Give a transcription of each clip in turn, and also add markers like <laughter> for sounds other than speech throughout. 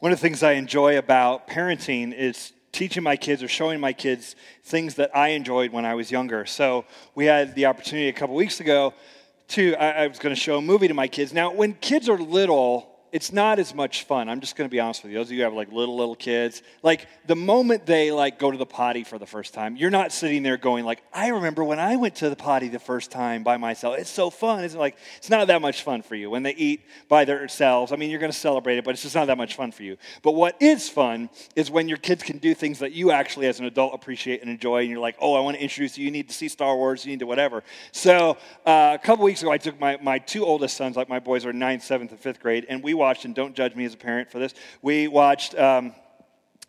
One of the things I enjoy about parenting is teaching my kids or showing my kids things that I enjoyed when I was younger. So we had the opportunity a couple weeks ago to, I, I was going to show a movie to my kids. Now, when kids are little, it's not as much fun. I'm just going to be honest with you. Those of you who have like little little kids, like the moment they like go to the potty for the first time, you're not sitting there going like, "I remember when I went to the potty the first time by myself. It's so fun." It's like it's not that much fun for you when they eat by themselves. I mean, you're going to celebrate it, but it's just not that much fun for you. But what is fun is when your kids can do things that you actually as an adult appreciate and enjoy and you're like, "Oh, I want to introduce you. You need to see Star Wars. You need to whatever." So, uh, a couple weeks ago I took my my two oldest sons, like my boys are ninth, 7th, and 5th grade, and we watched, and don't judge me as a parent for this, we watched um,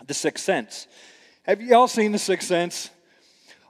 The Sixth Sense. Have you all seen The Sixth Sense?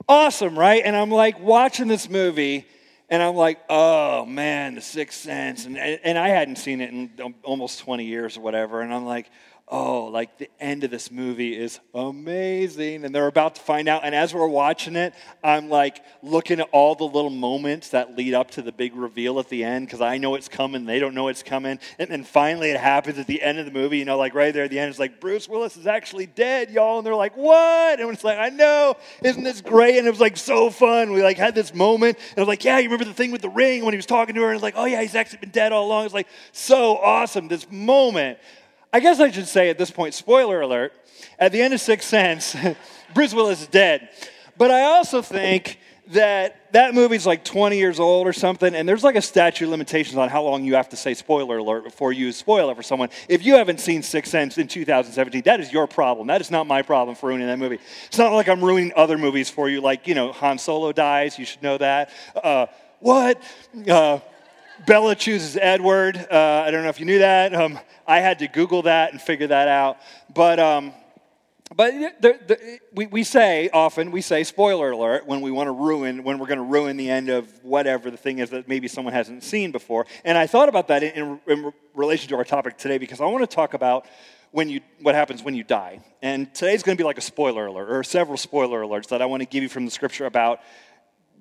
Awesome, right? And I'm like watching this movie, and I'm like, oh man, The Sixth Sense. And, and I hadn't seen it in almost 20 years or whatever. And I'm like, oh, like the end of this movie is amazing. And they're about to find out. And as we're watching it, I'm like looking at all the little moments that lead up to the big reveal at the end because I know it's coming. They don't know it's coming. And then finally it happens at the end of the movie, you know, like right there at the end, it's like, Bruce Willis is actually dead, y'all. And they're like, what? And it's like, I know. Isn't this great? And it was like so fun. We like had this moment. And I was like, yeah, you remember the thing with the ring when he was talking to her? And it's like, oh yeah, he's actually been dead all along. It's like so awesome, this moment I guess I should say at this point, spoiler alert, at the end of Sixth Sense, <laughs> Bruce Willis is dead. But I also think that that movie's like 20 years old or something, and there's like a statute of limitations on how long you have to say spoiler alert before you spoil it for someone. If you haven't seen Sixth Sense in 2017, that is your problem. That is not my problem for ruining that movie. It's not like I'm ruining other movies for you, like, you know, Han Solo dies, you should know that. Uh, what? Uh, Bella chooses Edward. Uh, I don't know if you knew that. Um, I had to Google that and figure that out. But, um, but the, the, we, we say often, we say spoiler alert when we want to ruin, when we're going to ruin the end of whatever the thing is that maybe someone hasn't seen before. And I thought about that in, in, relation to our topic today because I want to talk about when you, what happens when you die. And today's going to be like a spoiler alert, or several spoiler alerts that I want to give you from the scripture about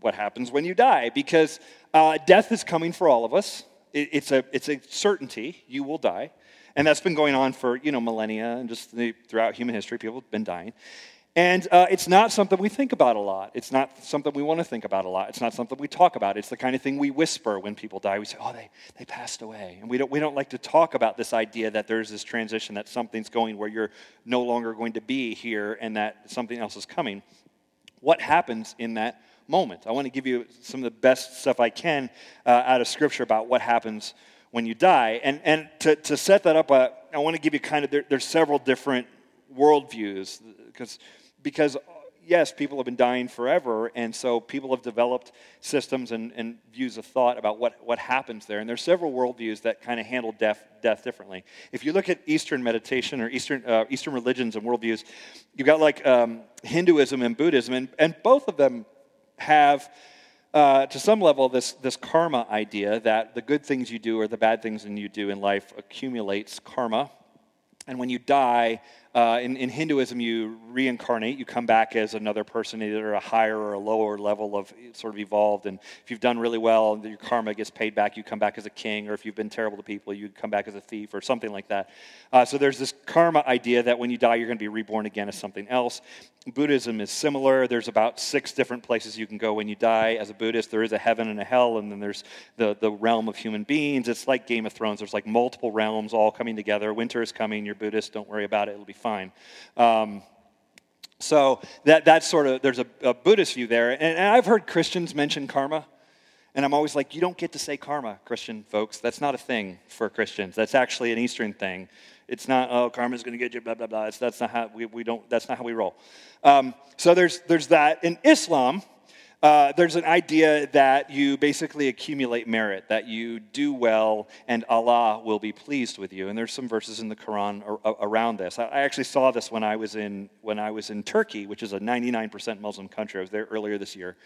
what happens when you die. Because uh, death is coming for all of us. It, it's, a, it's a certainty. You will die. And that's been going on for, you know, millennia and just the, throughout human history, people have been dying. And uh, it's not something we think about a lot. It's not something we want to think about a lot. It's not something we talk about. It's the kind of thing we whisper when people die. We say, oh, they, they passed away. And we don't, we don't like to talk about this idea that there's this transition, that something's going where you're no longer going to be here and that something else is coming. What happens in that moment. I want to give you some of the best stuff I can uh, out of Scripture about what happens when you die. And, and to, to set that up, uh, I want to give you kind of, there, there's several different worldviews because, because yes, people have been dying forever, and so people have developed systems and, and, views of thought about what, what happens there. And there's several worldviews that kind of handle death, death differently. If you look at Eastern meditation or Eastern, uh, Eastern religions and worldviews, you've got like um, Hinduism and Buddhism, and, and both of them have, uh, to some level, this, this karma idea that the good things you do or the bad things you do in life accumulates karma. And when you die, uh, in, in, Hinduism, you reincarnate. You come back as another person, either a higher or a lower level of sort of evolved. And if you've done really well, your karma gets paid back. You come back as a king, or if you've been terrible to people, you come back as a thief, or something like that. Uh, so there's this karma idea that when you die, you're going to be reborn again as something else. Buddhism is similar. There's about six different places you can go when you die as a Buddhist. There is a heaven and a hell, and then there's the, the realm of human beings. It's like Game of Thrones. There's like multiple realms all coming together. Winter is coming. You're Buddhist. Don't worry about it. It'll be fine. Um, so that, that's sort of, there's a, a Buddhist view there. And, and I've heard Christians mention karma. And I'm always like, you don't get to say karma, Christian folks. That's not a thing for Christians. That's actually an Eastern thing. It's not, oh, karma's going to get you, blah, blah, blah. It's, that's, not how we, we don't, that's not how we roll. Um, so there's, there's that. In Islam, uh, there's an idea that you basically accumulate merit, that you do well and Allah will be pleased with you. And there's some verses in the Quran ar- around this. I actually saw this when I was in, when I was in Turkey, which is a 99% Muslim country. I was there earlier this year.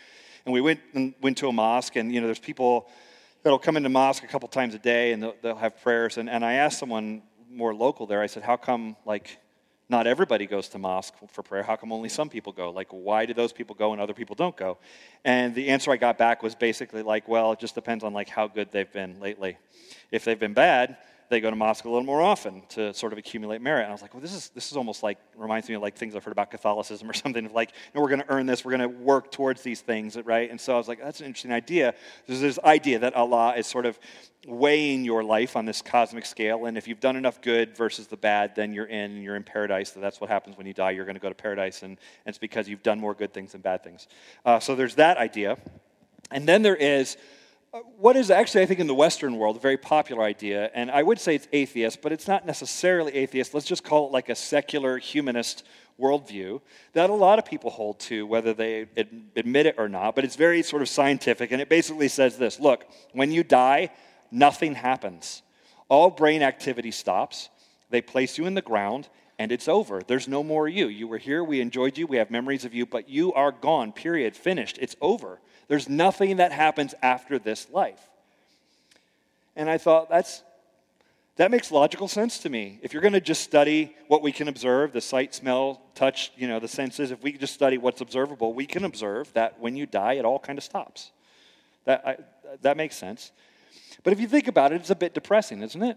And we went, and went to a mosque, and you know, there's people that'll come into mosque a couple times a day and they'll, they'll have prayers. And, and I asked someone more local there, I said, How come, like, not everybody goes to mosque for prayer? How come only some people go? Like, why do those people go and other people don't go? And the answer I got back was basically like, Well, it just depends on, like, how good they've been lately. If they've been bad, they go to mosque a little more often to sort of accumulate merit. And I was like, well, this is, this is almost like, reminds me of like things I've heard about Catholicism or <laughs> something of like, no, we're going to earn this, we're going to work towards these things, right? And so I was like, that's an interesting idea. There's this idea that Allah is sort of weighing your life on this cosmic scale, and if you've done enough good versus the bad, then you're in, and you're in paradise. So that's what happens when you die. You're going to go to paradise, and, and it's because you've done more good things than bad things. Uh, so there's that idea. And then there is Uh, what is actually, I think, in the Western world, a very popular idea, and I would say it's atheist, but it's not necessarily atheist. Let's just call it like a secular humanist worldview that a lot of people hold to, whether they admit it or not, but it's very sort of scientific, and it basically says this look, when you die, nothing happens. All brain activity stops, they place you in the ground, and it's over. There's no more you. You were here, we enjoyed you, we have memories of you, but you are gone, period, finished. It's over. There's nothing that happens after this life. And I thought, that's, that makes logical sense to me. If you're going to just study what we can observe, the sight, smell, touch, you know, the senses, if we just study what's observable, we can observe that when you die, it all kind of stops. That, I, that makes sense. But if you think about it, it's a bit depressing, isn't it?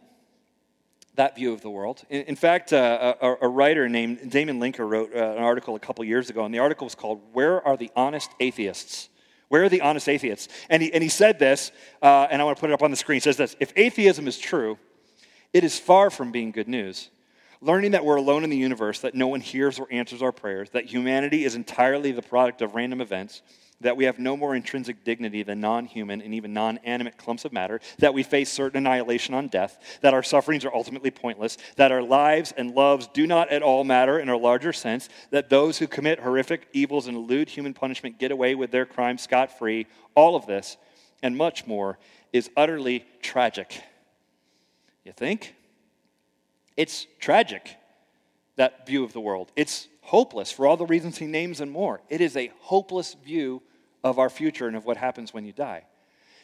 That view of the world. In, in fact, uh, a, a, writer named Damon Linker wrote uh, an article a couple years ago, and the article was called Where Are the Honest Atheists? Where are the honest atheists? And he, and he said this, uh, and I want to put it up on the screen. He says this If atheism is true, it is far from being good news. Learning that we're alone in the universe, that no one hears or answers our prayers, that humanity is entirely the product of random events, that we have no more intrinsic dignity than non human and even non animate clumps of matter, that we face certain annihilation on death, that our sufferings are ultimately pointless, that our lives and loves do not at all matter in a larger sense, that those who commit horrific evils and elude human punishment get away with their crimes scot free, all of this and much more is utterly tragic. You think? It's tragic, that view of the world. It's hopeless for all the reasons he names and more. It is a hopeless view of our future and of what happens when you die.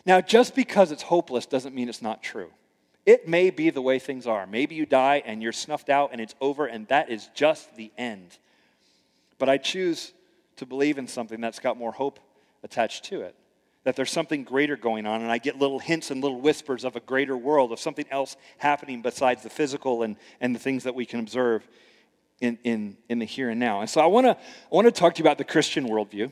Now, just because it's hopeless doesn't mean it's not true. It may be the way things are. Maybe you die and you're snuffed out and it's over and that is just the end. But I choose to believe in something that's got more hope attached to it. That there's something greater going on, and I get little hints and little whispers of a greater world, of something else happening besides the physical and, and the things that we can observe in, in, in the here and now. And so I want to I wanna talk to you about the Christian worldview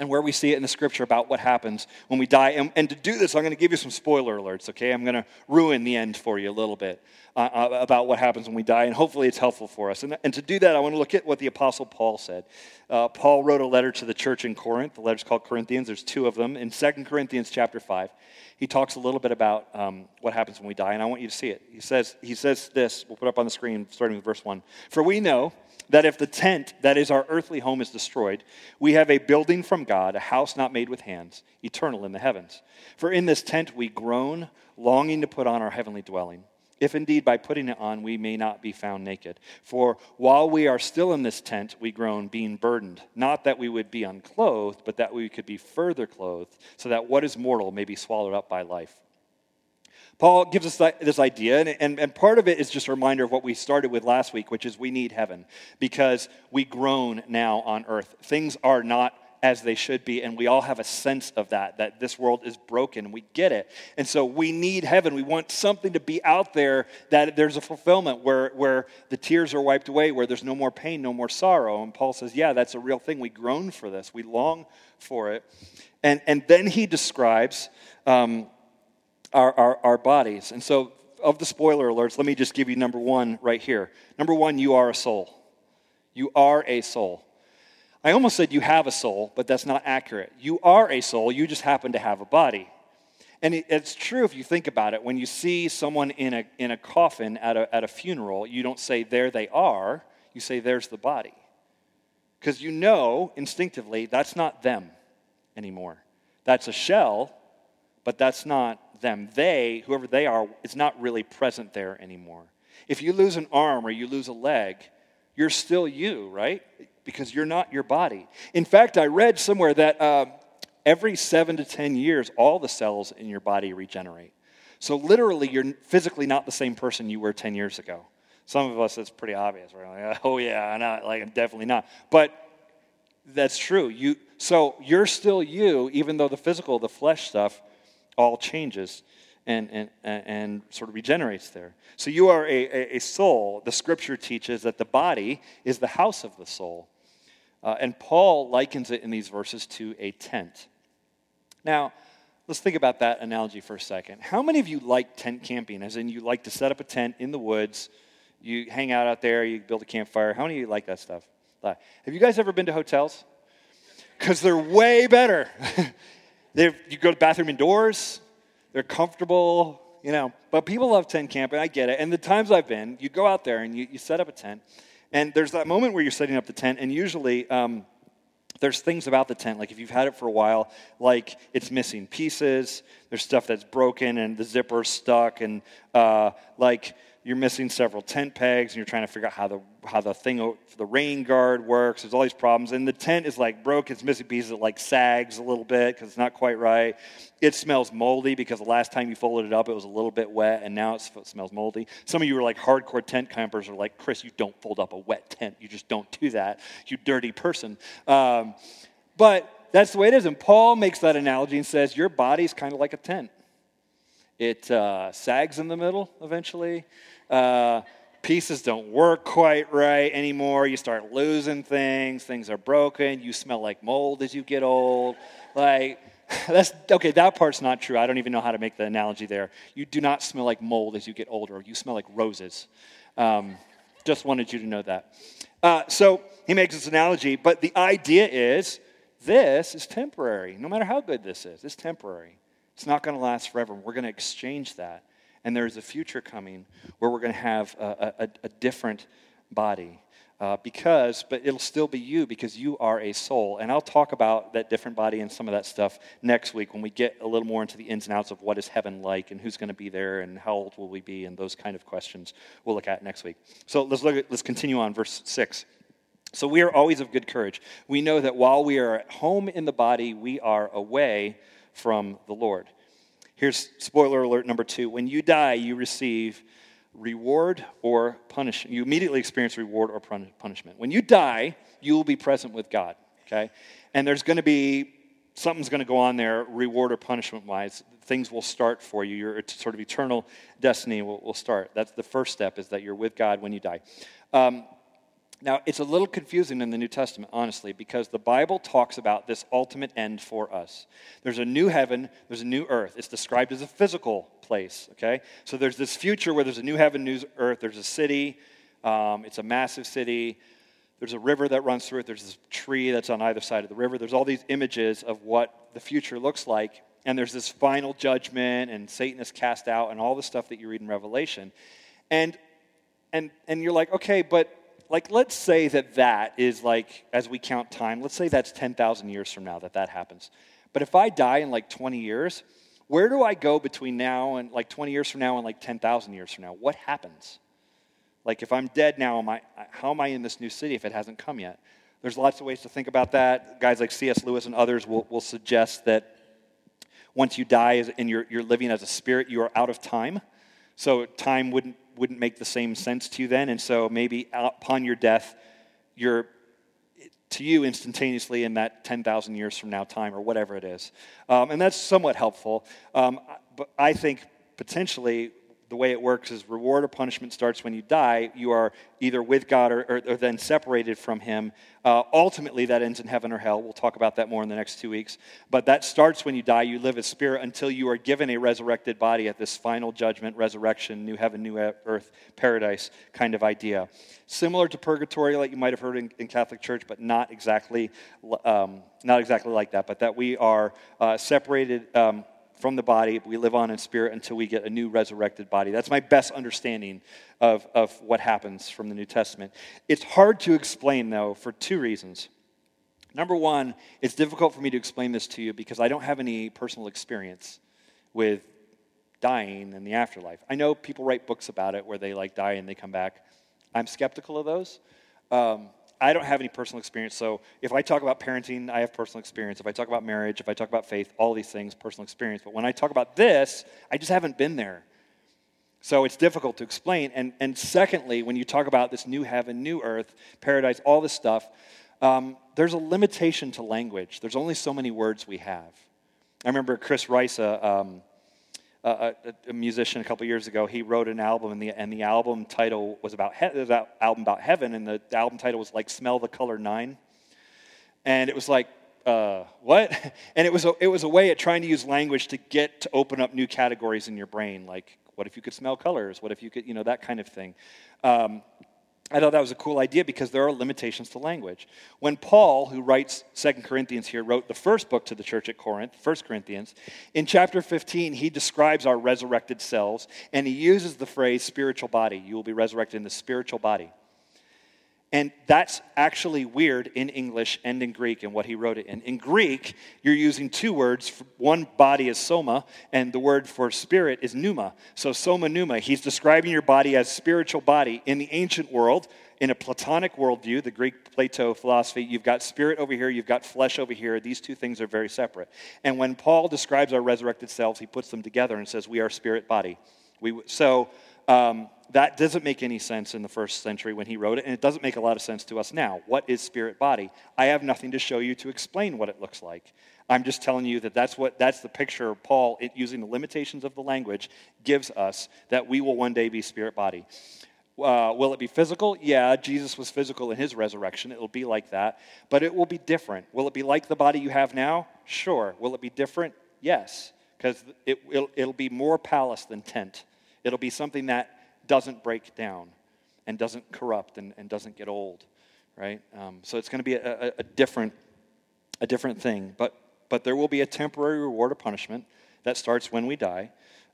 and where we see it in the scripture about what happens when we die. And, and to do this, I'm going to give you some spoiler alerts, okay? I'm going to ruin the end for you a little bit uh, uh, about what happens when we die, and hopefully it's helpful for us. And, and to do that, I want to look at what the Apostle Paul said. Uh, Paul wrote a letter to the church in Corinth. The letter's called Corinthians. There's two of them. In 2 Corinthians chapter 5, he talks a little bit about um, what happens when we die, and I want you to see it. He says, he says this, we'll put up on the screen starting with verse 1. For we know that if the tent, that is our earthly home, is destroyed, we have a building from God, a house not made with hands, eternal in the heavens. For in this tent we groan, longing to put on our heavenly dwelling. If indeed by putting it on we may not be found naked. For while we are still in this tent, we groan, being burdened, not that we would be unclothed, but that we could be further clothed, so that what is mortal may be swallowed up by life. Paul gives us this idea, and, and, part of it is just a reminder of what we started with last week, which is we need heaven because we groan now on earth. Things are not as they should be, and we all have a sense of that, that this world is broken. We get it. And so we need heaven. We want something to be out there that there's a fulfillment where, where the tears are wiped away, where there's no more pain, no more sorrow. And Paul says, Yeah, that's a real thing. We groan for this, we long for it. And, and then he describes. Um, our, our, our bodies. And so, of the spoiler alerts, let me just give you number one right here. Number one, you are a soul. You are a soul. I almost said you have a soul, but that's not accurate. You are a soul, you just happen to have a body. And it's true if you think about it. When you see someone in a, in a coffin at a, at a funeral, you don't say, there they are, you say, there's the body. Because you know instinctively that's not them anymore. That's a shell, but that's not them. They, whoever they are, is not really present there anymore. If you lose an arm or you lose a leg, you're still you, right? Because you're not your body. In fact, I read somewhere that uh, every seven to 10 years, all the cells in your body regenerate. So, literally, you're physically not the same person you were 10 years ago. Some of us, it's pretty obvious. We're like, <laughs> oh, yeah, I'm not, like, I'm definitely not. But that's true. You, so, you're still you, even though the physical, the flesh stuff, all changes. and, and, and sort of regenerates there. So you are a, a, soul. The scripture teaches that the body is the house of the soul. Uh, and Paul likens it in these verses to a tent. Now, let's think about that analogy for a second. How many of you like tent camping, as in you like to set up a tent in the woods, you hang out out there, you build a campfire? How many of you like that stuff? Have you guys ever been to hotels? Because they're way better. <laughs> you go to bathroom indoors, they're comfortable, you know. But people love tent camping, I get it. And the times I've been, you go out there and you, you set up a tent, and there's that moment where you're setting up the tent, and usually um, there's things about the tent, like if you've had it for a while, like it's missing pieces, there's stuff that's broken, and the zipper's stuck, and uh, like you're missing several tent pegs and you're trying to figure out how the how the thing the rain guard works. There's all these problems and the tent is like broke it's missing pieces. It like sags a little bit because it's not quite right. It smells moldy because the last time you folded it up it was a little bit wet and now it smells moldy. Some of you are like hardcore tent campers are like chris you don't fold up a wet tent. You just don't do that you dirty person. Um, but that's the way it is and paul makes that analogy and says your body's kind of like a tent. It uh, sags in the middle eventually. Uh, pieces don't work quite right anymore. You start losing things. Things are broken. You smell like mold as you get old. Like, <laughs> that's okay, that part's not true. I don't even know how to make the analogy there. You do not smell like mold as you get older. You smell like roses. Um, just wanted you to know that. Uh, so he makes this analogy, but the idea is this is temporary. No matter how good this is, it's temporary. It's not going to last forever. We're going to exchange that. And there's a future coming where we're going to have a, a, a different body. Uh, because, but it'll still be you because you are a soul. And I'll talk about that different body and some of that stuff next week when we get a little more into the ins and outs of what is heaven like and who's going to be there and how old will we be and those kind of questions we'll look at next week. So let's look at, let's continue on verse 6. So we are always of good courage. We know that while we are at home in the body, we are away from the Lord. Here's spoiler alert number two when you die, you receive reward or punishment. You immediately experience reward or punishment. When you die, you will be present with God, okay? And there's going to be something's going to go on there, reward or punishment wise. Things will start for you. Your sort of eternal destiny will, will start. That's the first step, is that you're with God when you die. Um, now, it's a little confusing in the New Testament, honestly, because the Bible talks about this ultimate end for us. There's a new heaven, there's a new earth. It's described as a physical place, okay? So there's this future where there's a new heaven, new earth. There's a city, um, it's a massive city. There's a river that runs through it. There's this tree that's on either side of the river. There's all these images of what the future looks like. And there's this final judgment, and Satan is cast out, and all the stuff that you read in Revelation. And, and, and you're like, okay, but like let's say that that is like as we count time let's say that's 10,000 years from now that that happens. But if i die in like 20 years where do i go between now and like 20 years from now and like 10,000 years from now? What happens? Like if i'm dead now am I, how am i in this new city if it hasn't come yet? There's lots of ways to think about that. Guys like cs lewis and others will, will suggest that once you die and you're, you're living as a spirit you are out of time so time wouldn't wouldn't make the same sense to you then. And so maybe upon your death, you're to you instantaneously in that 10,000 years from now time or whatever it is. Um, and that's somewhat helpful. Um, but I think potentially the way it works is reward or punishment starts when you die. You are either with God or, or, or then separated from Him. Uh, ultimately, that ends in heaven or hell. We'll talk about that more in the next two weeks. But that starts when you die. You live as spirit until you are given a resurrected body at this final judgment, resurrection, new heaven, new earth, paradise kind of idea. Similar to purgatory, like you might have heard in, in Catholic Church, but not exactly, um, not exactly like that. But that we are uh, separated. Um, from the body. We live on in spirit until we get a new resurrected body. That's my best understanding of, of what happens from the New Testament. It's hard to explain, though, for two reasons. Number one, it's difficult for me to explain this to you because I don't have any personal experience with dying and the afterlife. I know people write books about it where they like die and they come back. I'm skeptical of those. Um, I don't have any personal experience. So if I talk about parenting, I have personal experience. If I talk about marriage, if I talk about faith, all these things, personal experience. But when I talk about this, I just haven't been there. So it's difficult to explain. And, and secondly, when you talk about this new heaven, new earth, paradise, all this stuff, um, there's a limitation to language. There's only so many words we have. I remember Chris Rice, uh, um, a, a, musician a couple years ago. He wrote an album, and the, and the album title was about he- an album about heaven, and the, the, album title was like "Smell the Color Nine," and it was like, uh, what? <laughs> And it was a, it was a way at trying to use language to get to open up new categories in your brain, like what if you could smell colors? What if you could, you know, that kind of thing. Um, I thought that was a cool idea because there are limitations to language. When Paul, who writes Second Corinthians here, wrote the first book to the church at Corinth, First Corinthians, in chapter 15, he describes our resurrected selves and he uses the phrase spiritual body. You will be resurrected in the spiritual body. And that's actually weird in English and in Greek and what he wrote it in. In Greek, you're using two words. One body is soma, and the word for spirit is pneuma. So, soma, pneuma. He's describing your body as spiritual body. In the ancient world, in a Platonic worldview, the Greek Plato philosophy, you've got spirit over here, you've got flesh over here. These two things are very separate. And when Paul describes our resurrected selves, he puts them together and says, We are spirit body. We, so, um, that doesn't make any sense in the first century when he wrote it, and it doesn't make a lot of sense to us now. What is spirit body? I have nothing to show you to explain what it looks like. I'm just telling you that that's what that's the picture Paul, it, using the limitations of the language, gives us that we will one day be spirit body. Uh, will it be physical? Yeah, Jesus was physical in his resurrection. It will be like that, but it will be different. Will it be like the body you have now? Sure. Will it be different? Yes, because it, it'll, it'll be more palace than tent. It'll be something that doesn't break down and doesn't corrupt and, and doesn't get old, right? Um, so it's going to be a, a, a, different, a different thing. But, but there will be a temporary reward or punishment that starts when we die,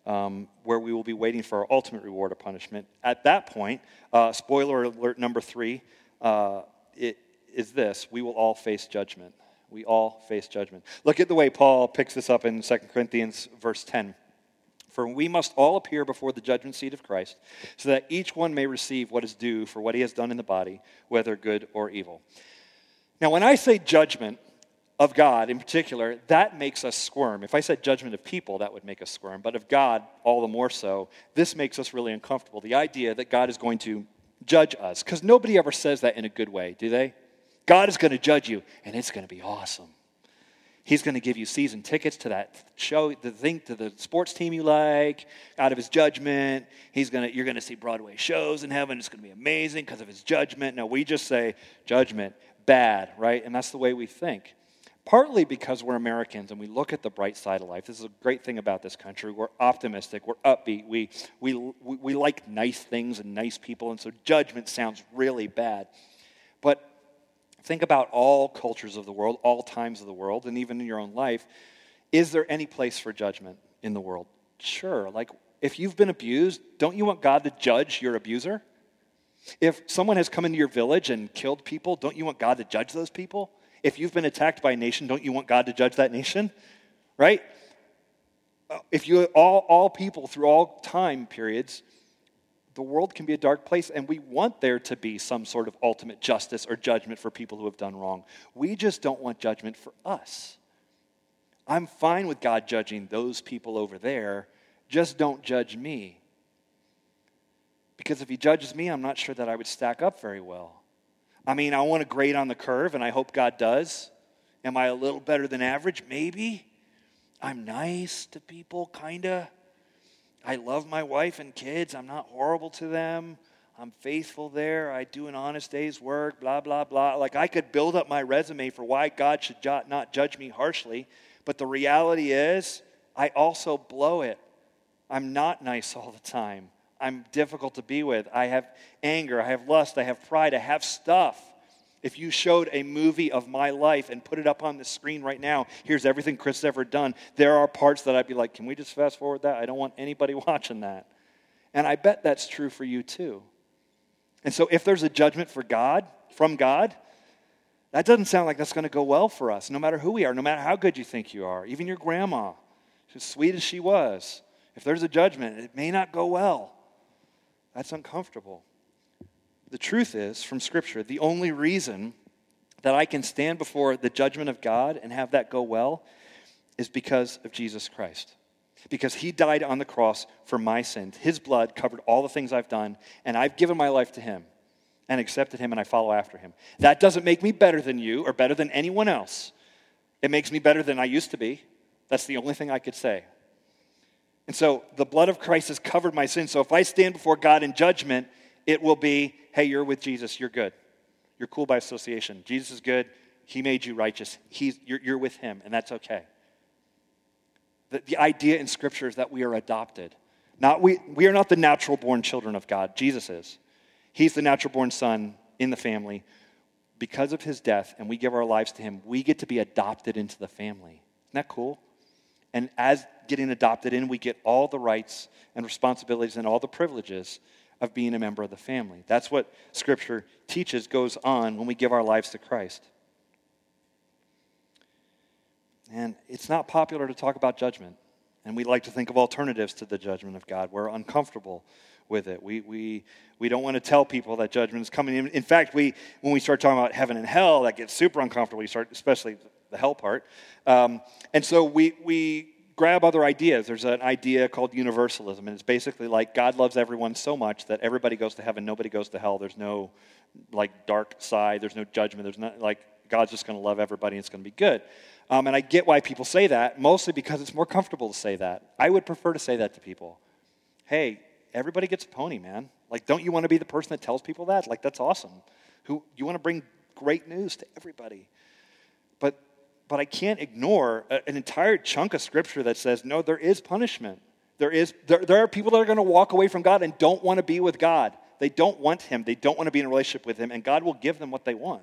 um, where we will be waiting for our ultimate reward or punishment. At that point, uh, spoiler alert number three uh, it, is this we will all face judgment. We all face judgment. Look at the way Paul picks this up in 2 Corinthians, verse 10. For we must all appear before the judgment seat of Christ, so that each one may receive what is due for what he has done in the body, whether good or evil. Now, when I say judgment of God in particular, that makes us squirm. If I said judgment of people, that would make us squirm, but of God, all the more so. This makes us really uncomfortable. The idea that God is going to judge us, because nobody ever says that in a good way, do they? God is going to judge you, and it's going to be awesome. He's going to give you season tickets to that show, the thing, to the sports team you like, out of his judgment. He's going to, you're going to see Broadway shows in heaven. It's going to be amazing because of his judgment. No, we just say judgment, bad, right? And that's the way we think. Partly because we're Americans and we look at the bright side of life. This is a great thing about this country. We're optimistic, we're upbeat, we, we, we, we like nice things and nice people, and so judgment sounds really bad. Think about all cultures of the world, all times of the world, and even in your own life. Is there any place for judgment in the world? Sure. Like, if you've been abused, don't you want God to judge your abuser? If someone has come into your village and killed people, don't you want God to judge those people? If you've been attacked by a nation, don't you want God to judge that nation? Right? Uh, if you all, all people through all time periods the world can be a dark place, and we want there to be some sort of ultimate justice or judgment for people who have done wrong. We just don't want judgment for us. I'm fine with God judging those people over there, just don't judge me. Because if He judges me, I'm not sure that I would stack up very well. I mean, I want to grade on the curve, and I hope God does. Am I a little better than average? Maybe. I'm nice to people, kind of. I love my wife and kids. I'm not horrible to them. I'm faithful there. I do an honest day's work, blah, blah, blah. Like I could build up my resume for why God should not judge me harshly. But the reality is, I also blow it. I'm not nice all the time. I'm difficult to be with. I have anger. I have lust. I have pride. I have stuff. If you showed a movie of my life and put it up on the screen right now, here's everything Chris ever done, there are parts that I'd be like, can we just fast forward that? I don't want anybody <laughs> watching that. And I bet that's true for you too. And so if there's a judgment for God, from God, that doesn't sound like that's going to go well for us, no matter who we are, no matter how good you think you are, even your grandma, as sweet as she was. If there's a judgment, it may not go well. That's uncomfortable. The truth is, from Scripture, the only reason that I can stand before the judgment of God and have that go well is because of Jesus Christ. Because he died on the cross for my sins. His blood covered all the things I've done, and I've given my life to him and accepted him, and I follow after him. That doesn't make me better than you or better than anyone else. It makes me better than I used to be. That's the only thing I could say. And so the blood of Christ has covered my sins. So if I stand before God in judgment, it will be, hey, you're with Jesus, you're good. You're cool by association. Jesus is good. He made you righteous. He's, you're, you're with him, and that's okay. The, the idea in Scripture is that we are adopted. Not we, we are not the natural born children of God. Jesus is. He's the natural born son in the family. Because of his death, and we give our lives to him, we get to be adopted into the family. Isn't that cool? And as getting adopted in, we get all the rights and responsibilities and all the privileges of being a member of the family. That's what Scripture teaches goes on when we give our lives to Christ. And it's not popular to talk about judgment. And we like to think of alternatives to the judgment of God. We're uncomfortable with it. We, we, we don't want to tell people that judgment is coming. In, in fact, we, when we start talking about heaven and hell, that gets super uncomfortable. We start, especially the hell part. Um, and so we, we grab other ideas. There's an idea called universalism, and it's basically like God loves everyone so much that everybody goes to heaven, nobody goes to hell. There's no like dark side, there's no judgment, there's not like God's just going to love everybody and it's going to be good. Um, and I get why people say that, mostly because it's more comfortable to say that. I would prefer to say that to people. Hey, everybody gets a pony, man. Like, don't you want to be the person that tells people that? Like, that's awesome. Who you want to bring great news to everybody. But I can't ignore an entire chunk of scripture that says, no, there is punishment. There, is, there, there are people that are going to walk away from God and don't want to be with God. They don't want Him. They don't want to be in a relationship with Him, and God will give them what they want.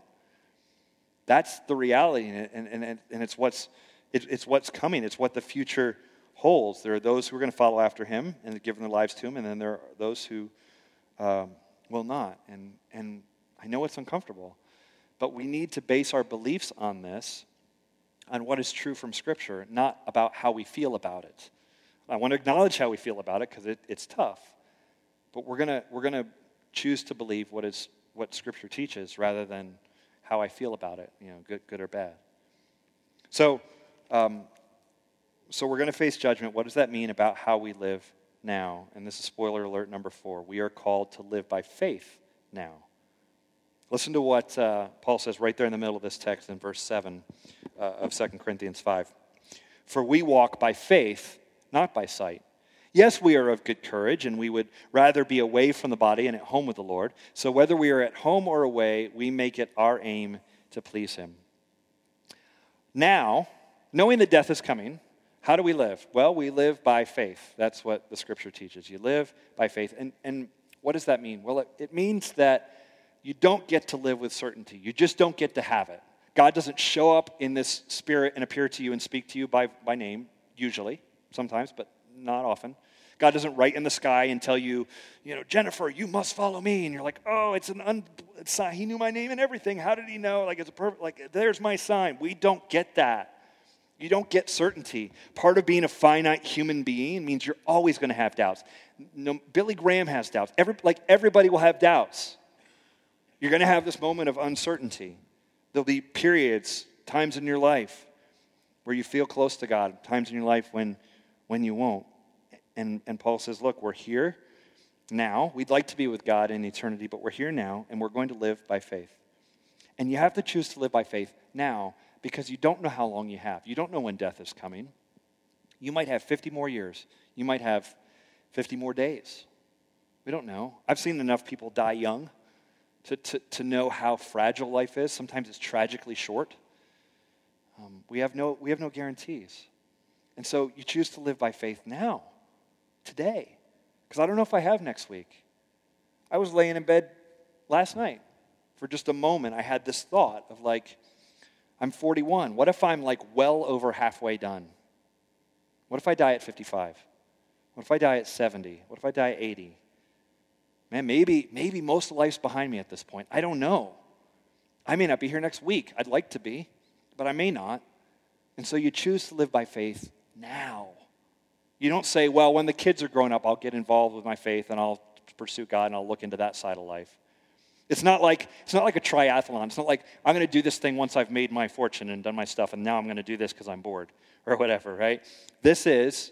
That's the reality, and, and, and, and it's, what's, it, it's what's coming. It's what the future holds. There are those who are going to follow after Him and give their lives to Him, and then there are those who um, will not. And, and I know it's uncomfortable, but we need to base our beliefs on this on what is true from Scripture, not about how we feel about it. I want to acknowledge how we feel about it because it, it's tough. But we're going we're gonna choose to believe what, is, what Scripture teaches rather than how I feel about it, you know, good, good or bad. So, um, so we're going to face judgment. What does that mean about how we live now? And this is spoiler alert number four. We are called to live by faith now. Listen to what uh, Paul says right there in the middle of this text in verse 7 uh, of 2 Corinthians 5. For we walk by faith, not by sight. Yes, we are of good courage, and we would rather be away from the body and at home with the Lord. So whether we are at home or away, we make it our aim to please Him. Now, knowing that death is coming, how do we live? Well, we live by faith. That's what the scripture teaches. You live by faith. And, and what does that mean? Well, it, it means that you don't get to live with certainty. You just don't get to have it. God doesn't show up in this spirit and appear to you and speak to you by, by name, usually, sometimes, but not often. God doesn't write in the sky and tell you, you know, Jennifer, you must follow me. And you're like, oh, it's an un- it's, he knew my name and everything. How did he know? Like, it's a perfect, like, there's my sign. We don't get that. You don't get certainty. Part of being a finite human being means you're always going to have doubts. No, Billy Graham has doubts. Every, like, everybody will have doubts. You're going to have this moment of uncertainty. There'll be periods, times in your life where you feel close to God, times in your life when, when you won't. And, and Paul says, Look, we're here now. We'd like to be with God in eternity, but we're here now, and we're going to live by faith. And you have to choose to live by faith now because you don't know how long you have. You don't know when death is coming. You might have 50 more years, you might have 50 more days. We don't know. I've seen enough people die young to, to, to know how fragile life is. Sometimes it's tragically short. Um, we, have no, we have no guarantees. And so you choose to live by faith now, today. Because I don't know if I have next week. I was laying in bed last night. For just a moment, I had this thought of like, I'm 41. What if I'm like well over halfway done? What if I die at 55? What if I die at 70? What if I die at 80? Man, maybe, maybe most of life's behind me at this point. I don't know. I may not be here next week. I'd like to be, but I may not. And so you choose to live by faith now. You don't say, well, when the kids are grown up, I'll get involved with my faith and I'll pursue God and I'll look into that side of life. It's not like it's not like a triathlon. It's not like I'm going to do this thing once I've made my fortune and done my stuff and now I'm going to do this because I'm bored <laughs> or whatever, right? This is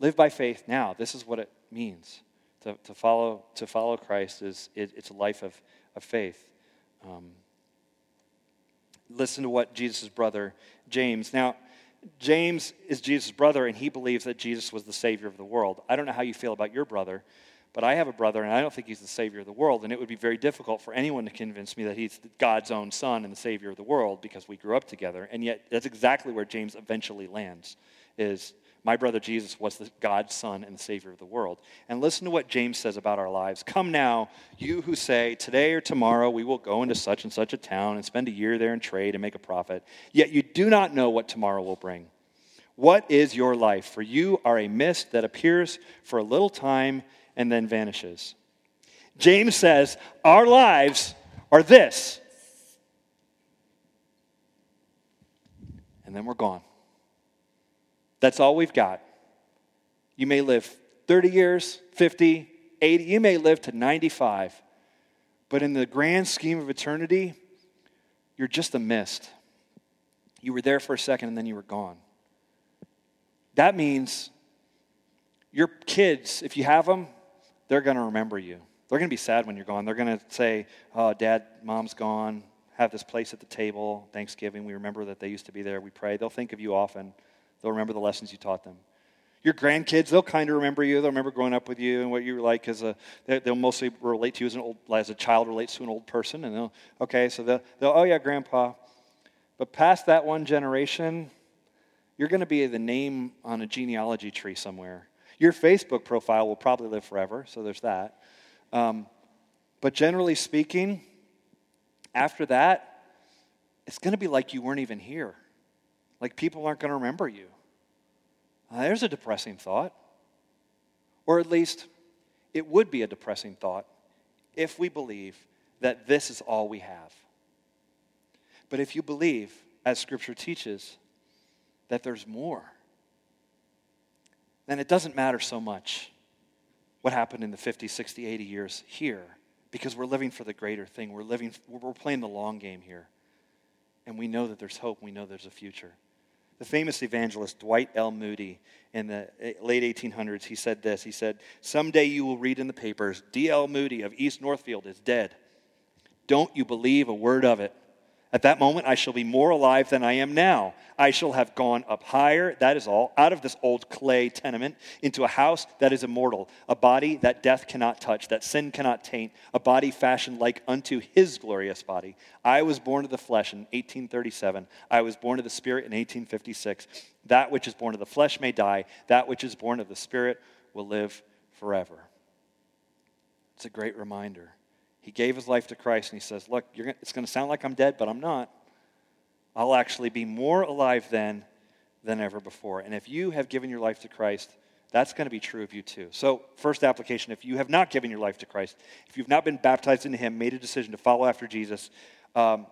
live by faith now. This is what it means to, to, follow, to follow Christ is it, it's a life of, of faith. Um, listen to what Jesus' brother James. Now, James is Jesus' brother, and he believes that Jesus was the Savior of the world. I don't know how you feel about your brother, but I have a brother, and I don't think he's the Savior of the world. And it would be very difficult for anyone to convince me that he's God's own son and the Savior of the world because we grew up together. And yet, that's exactly where James eventually lands is my brother Jesus was the God's Son and the Savior of the world. And listen to what James says about our lives. Come now, you who say, Today or tomorrow we will go into such and such a town and spend a year there and trade and make a profit. Yet you do not know what tomorrow will bring. What is your life? For you are a mist that appears for a little time and then vanishes. James says, Our lives are this. And then we're gone. That's all we've got. You may live 30 years, 50, 80, you may live to 95. But in the grand scheme of eternity, you're just a mist. You were there for a second and then you were gone. That means your kids, if you have them, they're going to remember you. They're going to be sad when you're gone. They're going to say, Oh, dad, mom's gone. Have this place at the table, Thanksgiving. We remember that they used to be there. We pray. They'll think of you often. They'll remember the lessons you taught them. Your grandkids, they'll kind of remember you. They'll remember growing up with you and what you were like as a, they'll mostly relate to you as, an old, as a child relates to an old person. And they'll, okay, so they'll, they'll, oh yeah, grandpa. But past that one generation, you're going to be the name on a genealogy tree somewhere. Your Facebook profile will probably live forever, so there's that. Um, but generally speaking, after that, it's going to be like you weren't even here. Like people aren't going to remember you. Uh, there's a depressing thought. Or at least, it would be a depressing thought if we believe that this is all we have. But if you believe, as Scripture teaches, that there's more, then it doesn't matter so much what happened in the 50, 60, 80 years here because we're living for the greater thing. We're, living, we're playing the long game here. And we know that there's hope. We know there's a future. The famous evangelist Dwight L. Moody in the late 1800s, he said this. He said, Someday you will read in the papers, D.L. Moody of East Northfield is dead. Don't you believe a word of it. At that moment, I shall be more alive than I am now. I shall have gone up higher, that is all, out of this old clay tenement into a house that is immortal, a body that death cannot touch, that sin cannot taint, a body fashioned like unto his glorious body. I was born of the flesh in 1837. I was born of the spirit in 1856. That which is born of the flesh may die, that which is born of the spirit will live forever. It's a great reminder. He gave his life to Christ and he says, Look, gonna, it's going to sound like I'm dead, but I'm not. I'll actually be more alive then than ever before. And if you have given your life to Christ, that's going to be true of you too. So, first application if you have not given your life to Christ, if you've not been baptized into Him, made a decision to follow after Jesus, um,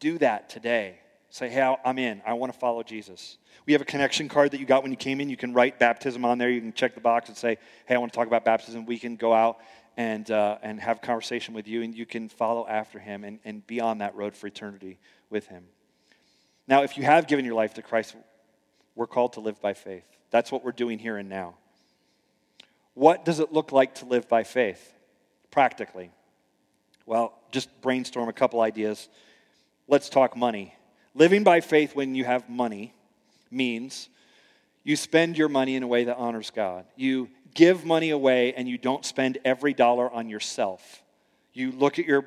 do that today. Say, hey, I'm in. I want to follow Jesus. We have a connection card that you got when you came in. You can write baptism on there. You can check the box and say, hey, I want to talk about baptism. We can go out and, uh, and have conversation with you, and you can follow after him and, and be on that road for eternity with him. Now, if you have given your life to Christ, we're called to live by faith. That's what we're doing here and now. What does it look like to live by faith practically? Well, just brainstorm a couple ideas. Let's talk money. Living by faith when you have money means you spend your money in a way that honors God. You give money away and you don't spend every dollar on yourself. You look at your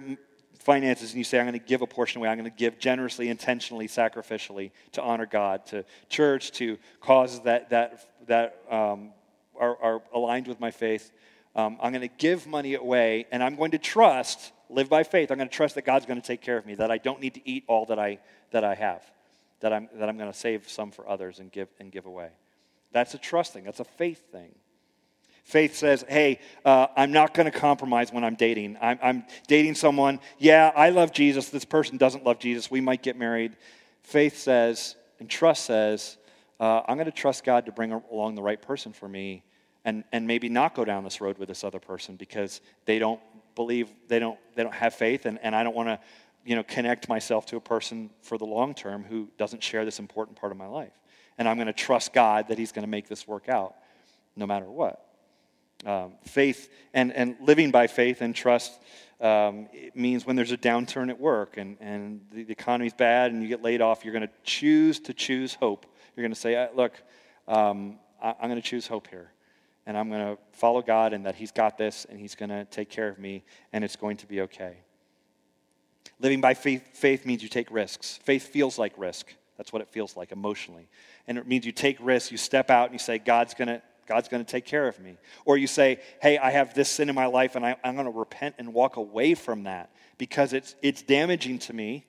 finances and you say, I'm going to give a portion away. I'm going to give generously, intentionally, sacrificially to honor God, to church, to causes that, that, that um, are, are, aligned with my faith. Um, I'm going to give money away and I'm going to trust, live by faith. I'm going to trust that God's going to take care of me, that I don't need to eat all that I, that I have, that I'm, that I'm going to save some for others and give, and give away. That's a trust thing, that's a faith thing. Faith says, hey, uh, I'm not going to compromise when I'm dating. I'm, I'm, dating someone, yeah, I love Jesus. This person doesn't love Jesus. We might get married. Faith says, and trust says, uh, I'm going to trust God to bring along the right person for me and, and maybe not go down this road with this other person because they don't believe, they don't, they don't have faith, and, and I don't want to you know, connect myself to a person for the long term who doesn't share this important part of my life. And I'm going to trust God that He's going to make this work out no matter what. Um, faith and, and living by faith and trust um, means when there's a downturn at work and, and the, the economy's bad and you get laid off, you're going to choose to choose hope. You're going to say, Look, um, I, I'm going to choose hope here. And I'm going to follow God and that He's got this and He's going to take care of me and it's going to be okay. Living by faith, faith means you take risks. Faith feels like risk. That's what it feels like emotionally. And it means you take risks, you step out and you say, God's going to God's going to take care of me. Or you say, hey, I have this sin in my life and I, am going to repent and walk away from that because it's, it's damaging to me.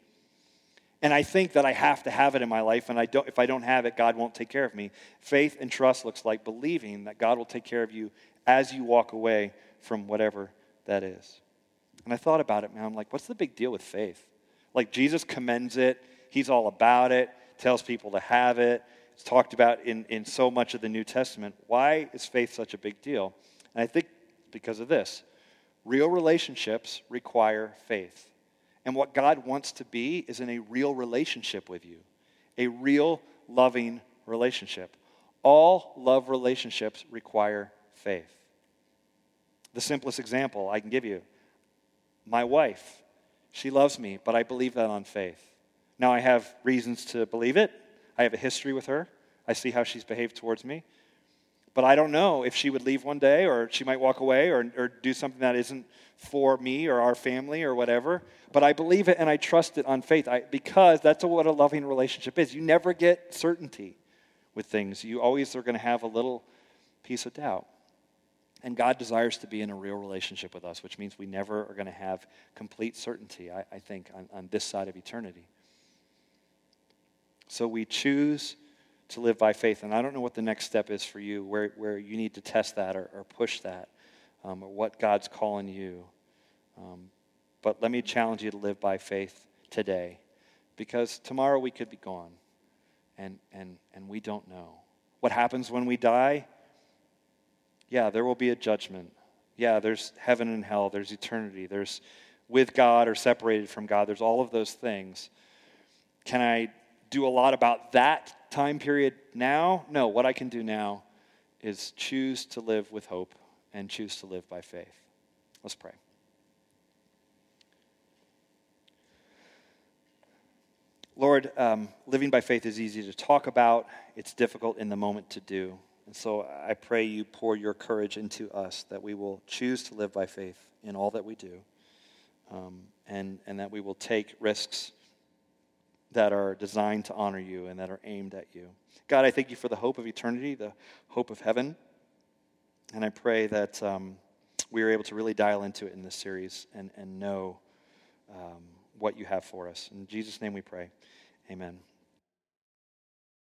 And I think that I have to have it in my life, and I don't, if I don't have it, God won't take care of me. Faith and trust looks like believing that God will take care of you as you walk away from whatever that is. And I thought about it, man. I'm like, what's the big deal with faith? Like, Jesus commends it, He's all about it, tells people to have it. It's talked about in, in so much of the New Testament. Why is faith such a big deal? And I think because of this real relationships require faith. And what God wants to be is in a real relationship with you, a real loving relationship. All love relationships require faith. The simplest example I can give you my wife, she loves me, but I believe that on faith. Now, I have reasons to believe it. I have a history with her. I see how she's behaved towards me. But I don't know if she would leave one day or she might walk away or, or do something that isn't for me or our family or whatever. But I believe it and I trust it on faith I, because that's what a loving relationship is. You never get certainty with things, you always are going to have a little piece of doubt. And God desires to be in a real relationship with us, which means we never are going to have complete certainty, I, I think, on, on this side of eternity. So we choose to live by faith. And I don't know what the next step is for you, where, where you need to test that or, or push that, um, or what God's calling you. Um, but let me challenge you to live by faith today, because tomorrow we could be gone, and, and, and we don't know. What happens when we die? Yeah, there will be a judgment. Yeah, there's heaven and hell, there's eternity, there's with God or separated from God, there's all of those things. Can I do a lot about that time period now? No, what I can do now is choose to live with hope and choose to live by faith. Let's pray. Lord, um, living by faith is easy to talk about, it's difficult in the moment to do. And so I pray you pour your courage into us that we will choose to live by faith in all that we do um, and, and that we will take risks that are designed to honor you and that are aimed at you. God, I thank you for the hope of eternity, the hope of heaven. And I pray that um, we are able to really dial into it in this series and, and know um, what you have for us. In Jesus' name we pray. Amen.